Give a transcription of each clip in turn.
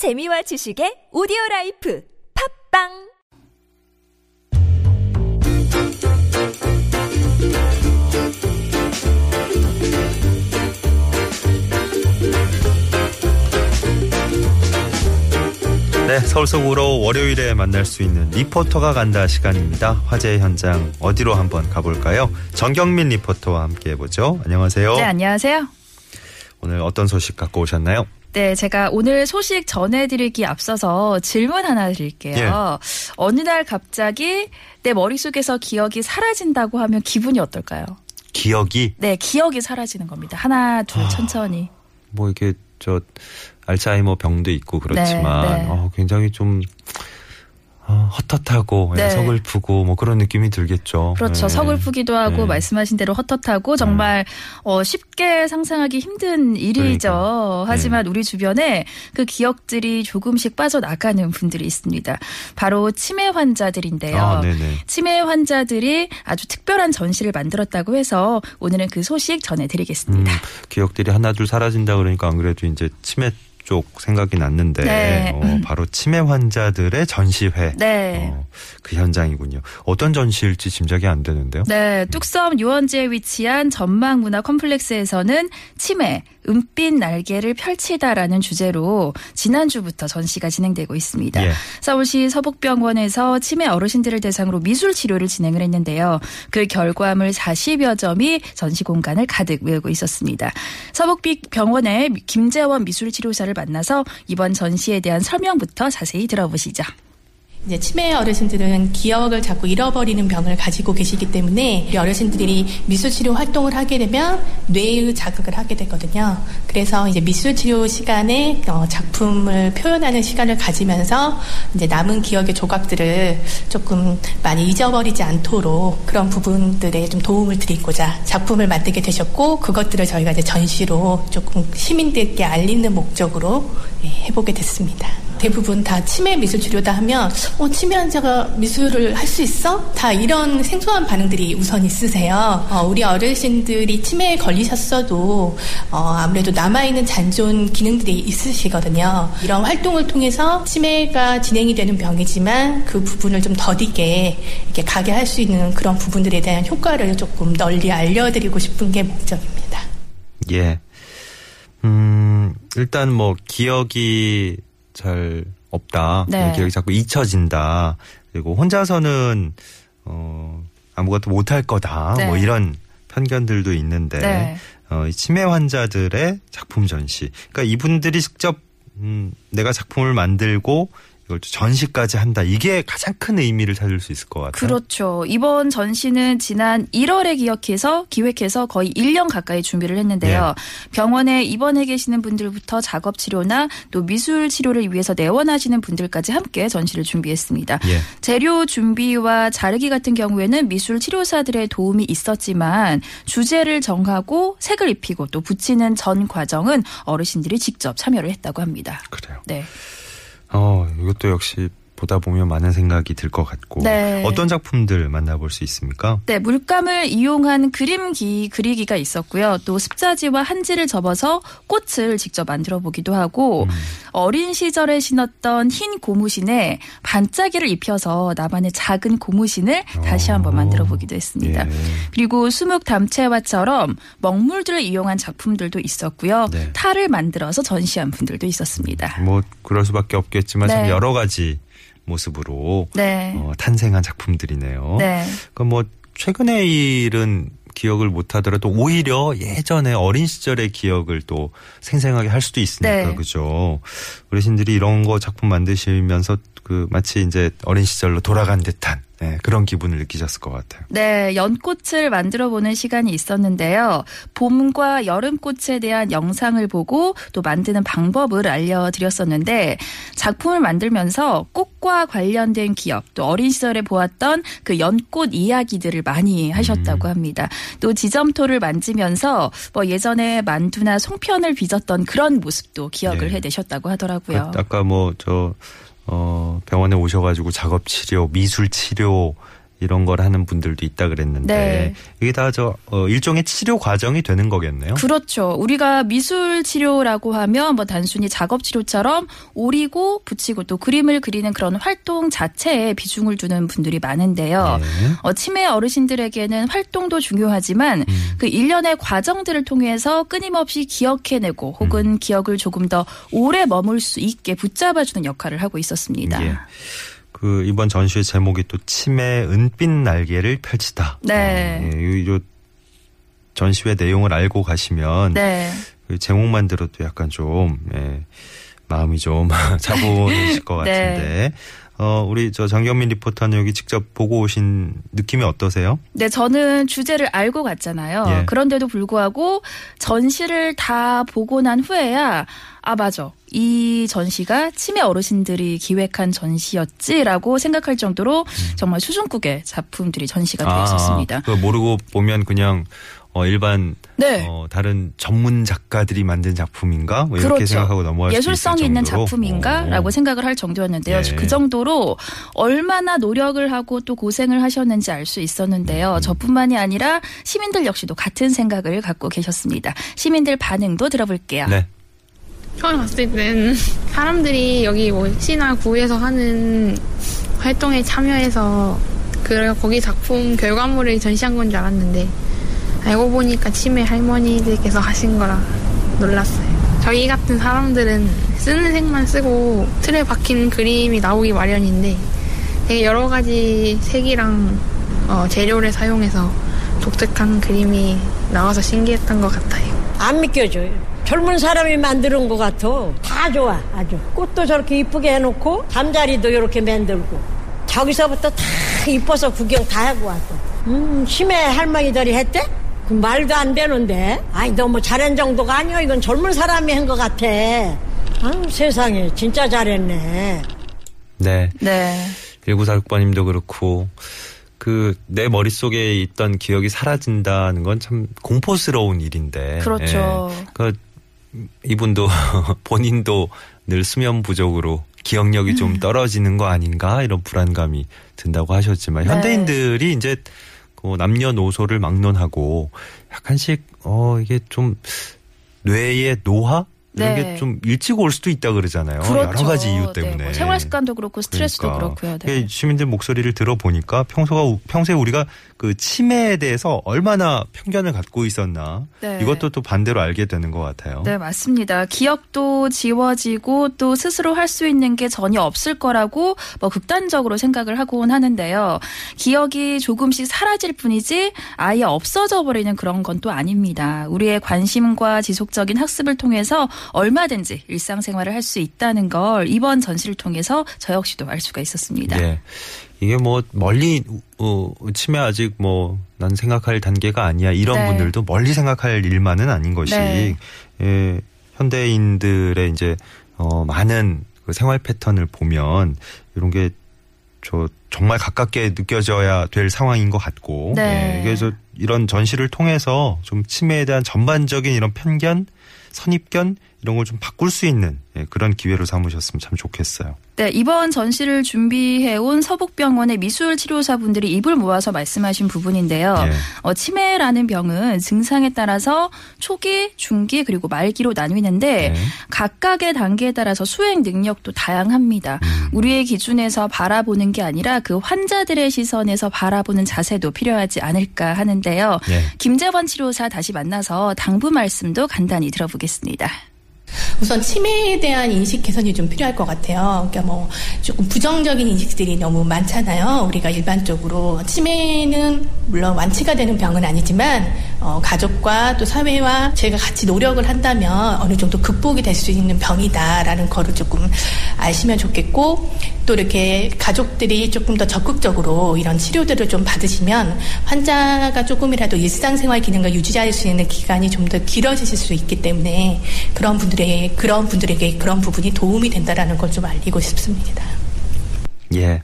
재미와 지식의 오디오 라이프 팟빵 네, 서울 속으로 월요일에 만날 수 있는 리포터가 간다 시간입니다. 화제 현장 어디로 한번 가볼까요? 정경민 리포터와 함께 해보죠. 안녕하세요. 네, 안녕하세요. 오늘 어떤 소식 갖고 오셨나요? 네, 제가 오늘 소식 전해드리기 앞서서 질문 하나 드릴게요. 예. 어느 날 갑자기 내 머릿속에서 기억이 사라진다고 하면 기분이 어떨까요? 기억이 네, 기억이 사라지는 겁니다. 하나, 둘, 아. 천천히. 뭐 이게 저 알츠하이머 병도 있고 그렇지만 네, 네. 어, 굉장히 좀 어, 헛헛하고 예, 네. 서글프고 뭐 그런 느낌이 들겠죠. 그렇죠. 예. 서글프기도 하고 네. 말씀하신 대로 헛헛하고 정말 어, 쉽게 상상하기 힘든 일이죠. 그러니까. 하지만 우리 주변에 그 기억들이 조금씩 빠져나가는 분들이 있습니다. 바로 치매 환자들인데요. 아. 치매 환자들이 아주 특별한 전시를 만들었다고 해서 오늘은 그 소식 전해드리겠습니다. 음, 기억들이 하나 둘 사라진다 그러니까 안 그래도 이제 치매 쪽 생각이 났는데 네. 어, 바로 치매 환자들의 전시회 네. 어, 그 현장이군요. 어떤 전시일지 짐작이 안 되는데요. 네, 뚝섬 유원지에 위치한 전망문화 컴플렉스에서는 치매, 은빛 날개를 펼치다라는 주제로 지난주부터 전시가 진행되고 있습니다. 예. 서울시 서북병원에서 치매 어르신들을 대상으로 미술 치료를 진행을 했는데요. 그 결과물 40여 점이 전시 공간을 가득 메우고 있었습니다. 서북병원의 김재원 미술치료사를 만나서 이번 전시에 대한 설명부터 자세히 들어보시죠. 이제 치매 어르신들은 기억을 자꾸 잃어버리는 병을 가지고 계시기 때문에 우리 어르신들이 미술치료 활동을 하게 되면 뇌의 자극을 하게 되거든요. 그래서 이제 미술치료 시간에 어, 작품을 표현하는 시간을 가지면서 이제 남은 기억의 조각들을 조금 많이 잊어버리지 않도록 그런 부분들에 좀 도움을 드리고자 작품을 만들게 되셨고 그것들을 저희가 이제 전시로 조금 시민들께 알리는 목적으로 예, 해보게 됐습니다. 대부분 다 치매 미술 치료다 하면 어 치매 환자가 미술을 할 수 있어? 다 이런 생소한 반응들이 우선 있으세요. 어, 우리 어르신들이 치매에 걸리셨어도 어, 아무래도 남아있는 잔존 기능들이 있으시거든요. 이런 활동을 통해서 치매가 진행이 되는 병이지만 그 부분을 좀 더디게 이렇게 가게 할 수 있는 그런 부분들에 대한 효과를 조금 널리 알려드리고 싶은 게 목적입니다. 예. 음, 일단 뭐 기억이 잘 없다. 네. 기억이 자꾸 잊혀진다. 그리고 혼자서는 어 아무것도 못할 거다. 네. 뭐 이런 편견들도 있는데 네. 어, 이 치매 환자들의 작품 전시. 그러니까 이분들이 직접 음, 내가 작품을 만들고 이걸 전시까지 한다. 이게 가장 큰 의미를 찾을 수 있을 것 같아요. 그렇죠. 이번 전시는 지난 1월에 기억해서 기획해서 거의 1년 가까이 준비를 했는데요. 병원에 입원해 계시는 분들부터 작업 치료나 또 미술 치료를 위해서 내원하시는 분들까지 함께 전시를 준비했습니다. 예. 재료 준비와 자르기 같은 경우에는 미술 치료사들의 도움이 있었지만 주제를 정하고 색을 입히고 또 붙이는 전 과정은 어르신들이 직접 참여를 했다고 합니다. 그래요. 네. 어, 이것도 역시 보다 보면 많은 생각이 들 것 같고 네. 어떤 작품들 만나볼 수 있습니까? 네, 물감을 이용한 그림기, 그리기가 있었고요. 또 습자지와 한지를 접어서 꽃을 직접 만들어 보기도 하고, 음. 어린 시절에 신었던 흰 고무신에 반짝이를 입혀서 나만의 작은 고무신을 다시 한번 어. 만들어 보기도 했습니다. 예. 그리고 수묵 담채화처럼 먹물들을 이용한 작품들도 있었고요. 네. 탈을 만들어서 전시한 분들도 있었습니다. 뭐 그럴 수밖에 없겠지만 참 네. 여러 가지 모습으로 네. 어, 탄생한 작품들이네요. 네. 그뭐 최근의 일은 기억을 못하더라도 오히려 예전에 어린 시절의 기억을 또 생생하게 할 수도 있으니까 네. 그죠. 어르신들이 이런 거 작품 만드시면서 그 마치 이제 어린 시절로 돌아간 듯한 네, 그런 기분을 느끼셨을 것 같아요. 네, 연꽃을 만들어 보는 시간이 있었는데요. 봄과 여름꽃에 대한 영상을 보고 또 만드는 방법을 알려드렸었는데 작품을 만들면서 꽃과 관련된 기억, 또 어린 시절에 보았던 그 연꽃 이야기들을 많이 하셨다고 음. 합니다. 또 지점토를 만지면서 뭐 예전에 만두나 송편을 빚었던 그런 모습도 기억을 네. 해내셨다고 하더라고요. 아까 뭐 저 어, 병원에 오셔가지고 작업 치료, 미술 치료 이런 걸 하는 분들도 있다 그랬는데 네. 이게 다저 어, 일종의 치료 과정이 되는 거겠네요. 그렇죠. 우리가 미술 치료라고 하면 뭐 단순히 작업 치료처럼 오리고 붙이고 또 그림을 그리는 그런 활동 자체에 비중을 두는 분들이 많은데요. 네. 어, 치매 어르신들에게는 활동도 중요하지만 음. 그 일련의 과정들을 통해서 끊임없이 기억해내고 혹은 음. 기억을 조금 더 오래 머물 수 있게 붙잡아주는 역할을 하고 있었습니다. 예. 그 이번 전시의 제목이 또 치매 은빛 날개를 펼치다. 네. 어, 예, 요, 요 전시회 내용을 알고 가시면 네. 그 제목만 들어도 약간 좀 예, 마음이 좀 차분해질 것 네. 같은데. 어, 우리 저 장경민 리포터는 여기 직접 보고 오신 느낌이 어떠세요? 네, 저는 주제를 알고 갔잖아요. 예. 그런데도 불구하고 전시를 다 보고 난 후에야 아 맞아. 이 전시가 치매 어르신들이 기획한 전시였지라고 생각할 정도로 정말 수준급의 작품들이 전시가 되어 있었습니다. 아, 그 모르고 보면 그냥 어, 일반 네. 어, 다른 전문 작가들이 만든 작품인가? 뭐 이렇게 그렇죠. 생각하고 넘어갈 예술성이 있는. 작품인가라고 어. 생각을 할 정도였는데요. 네. 그 정도로 얼마나 노력을 하고 또 고생을 하셨는지 알 수 있었는데요. 음. 저뿐만이 아니라 시민들 역시도 같은 생각을 갖고 계셨습니다. 시민들 반응도 들어볼게요. 네. 처음 갔을 땐 사람들이 여기 뭐 시나 구에서 하는 활동에 참여해서 그 거기 작품 결과물을 전시한 건 줄 알았는데 알고 보니까 치매 할머니들께서 하신 거라 놀랐어요. 저희 같은 사람들은 쓰는 색만 쓰고 틀에 박힌 그림이 나오기 마련인데 되게 여러 가지 색이랑 어, 재료를 사용해서 독특한 그림이 나와서 신기했던 것 같아요. 안 믿겨져요. 젊은 사람이 만드는 것 같아. 다 좋아, 아주. 꽃도 저렇게 이쁘게 해놓고, 잠자리도 이렇게 만들고. 저기서부터 다 이뻐서 구경 다 하고 왔어. 음, 심해 할머니들이 했대? 그 말도 안 되는데. 아니, 너무 잘한 정도가 아니야. 이건 젊은 사람이 한 것 같아. 아유, 세상에. 진짜 잘했네. 네. 네. 1946번님도 그렇고 그 내 머릿속에 있던 기억이 사라진다는 건 참 공포스러운 일인데. 그렇죠. 예. 그 이분도 본인도 늘 수면 부족으로 기억력이 좀 음. 떨어지는 거 아닌가 이런 불안감이 든다고 하셨지만 네. 현대인들이 이제 그 남녀노소를 막론하고 약간씩 어 이게 좀 뇌의 노화 이런 네. 게좀 일찍 올 수도 있다 그러잖아요. 그렇죠. 여러 가지 이유 네, 때문에. 뭐 생활 습관도 그렇고 스트레스도 그러니까. 그렇고요. 네. 시민들 목소리를 들어보니까 평소가 우- 평소에 우리가 그 치매에 대해서 얼마나 편견을 갖고 있었나 네. 이것도 또 반대로 알게 되는 것 같아요. 네, 맞습니다. 기억도 지워지고 또 스스로 할 수 있는 게 전혀 없을 거라고 뭐 극단적으로 생각을 하곤 하는데요. 기억이 조금씩 사라질 뿐이지 아예 없어져 버리는 그런 건 또 아닙니다. 우리의 관심과 지속적인 학습을 통해서 얼마든지 일상생활을 할 수 있다는 걸 이번 전시를 통해서 저 역시도 알 수가 있었습니다. 예. 이게 뭐 멀리 어, 치매 아직 뭐 난 생각할 단계가 아니야 이런 네. 분들도 멀리 생각할 일만은 아닌 것이 네. 예, 현대인들의 이제 어, 많은 그 생활 패턴을 보면 이런 게 저 정말 가깝게 느껴져야 될 상황인 것 같고 네. 예, 그래서 이런 전시를 통해서 좀 치매에 대한 전반적인 이런 편견, 선입견 이런 걸 좀 바꿀 수 있는 예, 그런 기회로 삼으셨으면 참 좋겠어요. 네, 이번 전시를 준비해온 서북병원의 미술 치료사분들이 입을 모아서 말씀하신 부분인데요. 예. 어, 치매라는 병은 증상에 따라서 초기, 중기, 그리고 말기로 나뉘는데 네. 각각의 단계에 따라서 수행 능력도 다양합니다. 음. 우리의 기준에서 바라보는 게 아니라 그 환자들의 시선에서 바라보는 자세도 필요하지 않을까 하는데요. 예. 김재원 치료사 다시 만나서 당부 말씀도 간단히 들어보겠습니다. 우선 치매에 대한 인식 개선이 좀 필요할 것 같아요. 그러니까 뭐 조금 부정적인 인식들이 너무 많잖아요. 우리가 일반적으로 치매는 물론 완치가 되는 병은 아니지만 어, 가족과 또 사회와 저희가 같이 노력을 한다면 어느 정도 극복이 될 수 있는 병이다라는 거를 조금 아시면 좋겠고 또 이렇게 가족들이 조금 더 적극적으로 이런 치료들을 좀 받으시면 환자가 조금이라도 일상생활 기능을 유지할 수 있는 기간이 좀 더 길어지실 수 있기 때문에 그런 분들의 그런 분들에게 그런 부분이 도움이 된다라는 걸 좀 알리고 싶습니다. 예.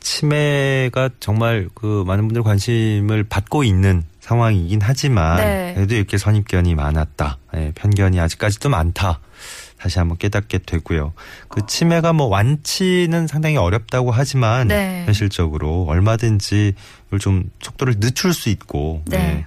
치매가 정말 그 많은 분들 관심을 받고 있는 상황이긴 하지만 네. 그래도 이렇게 선입견이 많았다. 예, 편견이 아직까지도 많다. 다시 한번 깨닫게 되고요. 그 치매가 뭐 완치는 상당히 어렵다고 하지만 네. 현실적으로 얼마든지 좀 속도를 늦출 수 있고 네. 네.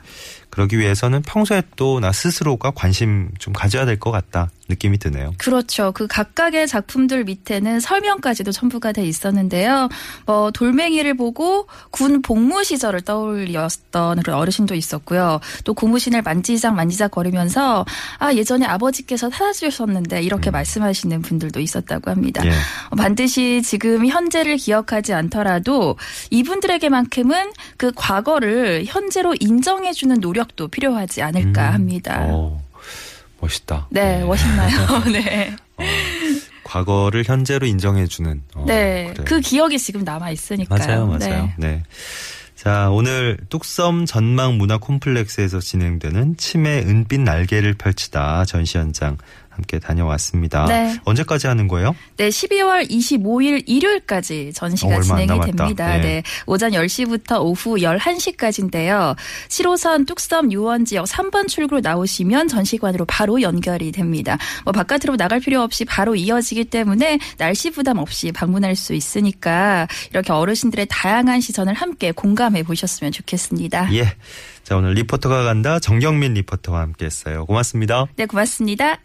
그러기 위해서는 평소에 또 나 스스로가 관심 좀 가져야 될 것 같다 느낌이 드네요. 그렇죠. 그 각각의 작품들 밑에는 설명까지도 첨부가 돼 있었는데요. 뭐 돌멩이를 보고 군 복무 시절을 떠올렸던 그런 어르신도 있었고요. 또 고무신을 만지작 만지작 거리면서 아 예전에 아버지께서 사다 주셨는데 이렇게 말씀하시는 분들도 있었다고 합니다. 예. 어, 반드시 지금 현재를 기억하지 않더라도 이분들에게만큼은 그 과거를 현재로 인정해주는 노력 도 필요하지 않을까 합니다. 음. 어, 멋있다. 네, 멋있나요? 네. 어, 과거를 현재로 인정해주는. 어, 네. 그래요. 그 기억이 지금 남아 있으니까요. 맞아요, 맞아요. 네. 자, 오늘 뚝섬 전망 문화 콤플렉스에서 진행되는 치매 은빛 날개를 펼치다 전시 현장 함께 다녀왔습니다. 네. 언제까지 하는 거예요? 네, 12월 25일 일요일까지 전시가 어, 진행이. 됩니다. 네. 네. 오전 10시부터 오후 11시까지인데요. 7호선 뚝섬 유원 지역 3번 출구로 나오시면 전시관으로 바로 연결이 됩니다. 뭐 바깥으로 나갈 필요 없이 바로 이어지기 때문에 날씨 부담 없이 방문할 수 있으니까 이렇게 어르신들의 다양한 시선을 함께 공감해 보셨으면 좋겠습니다. 예. 자, 오늘 리포터가 간다 정경민 리포터와 함께 했어요. 고맙습니다. 네, 고맙습니다.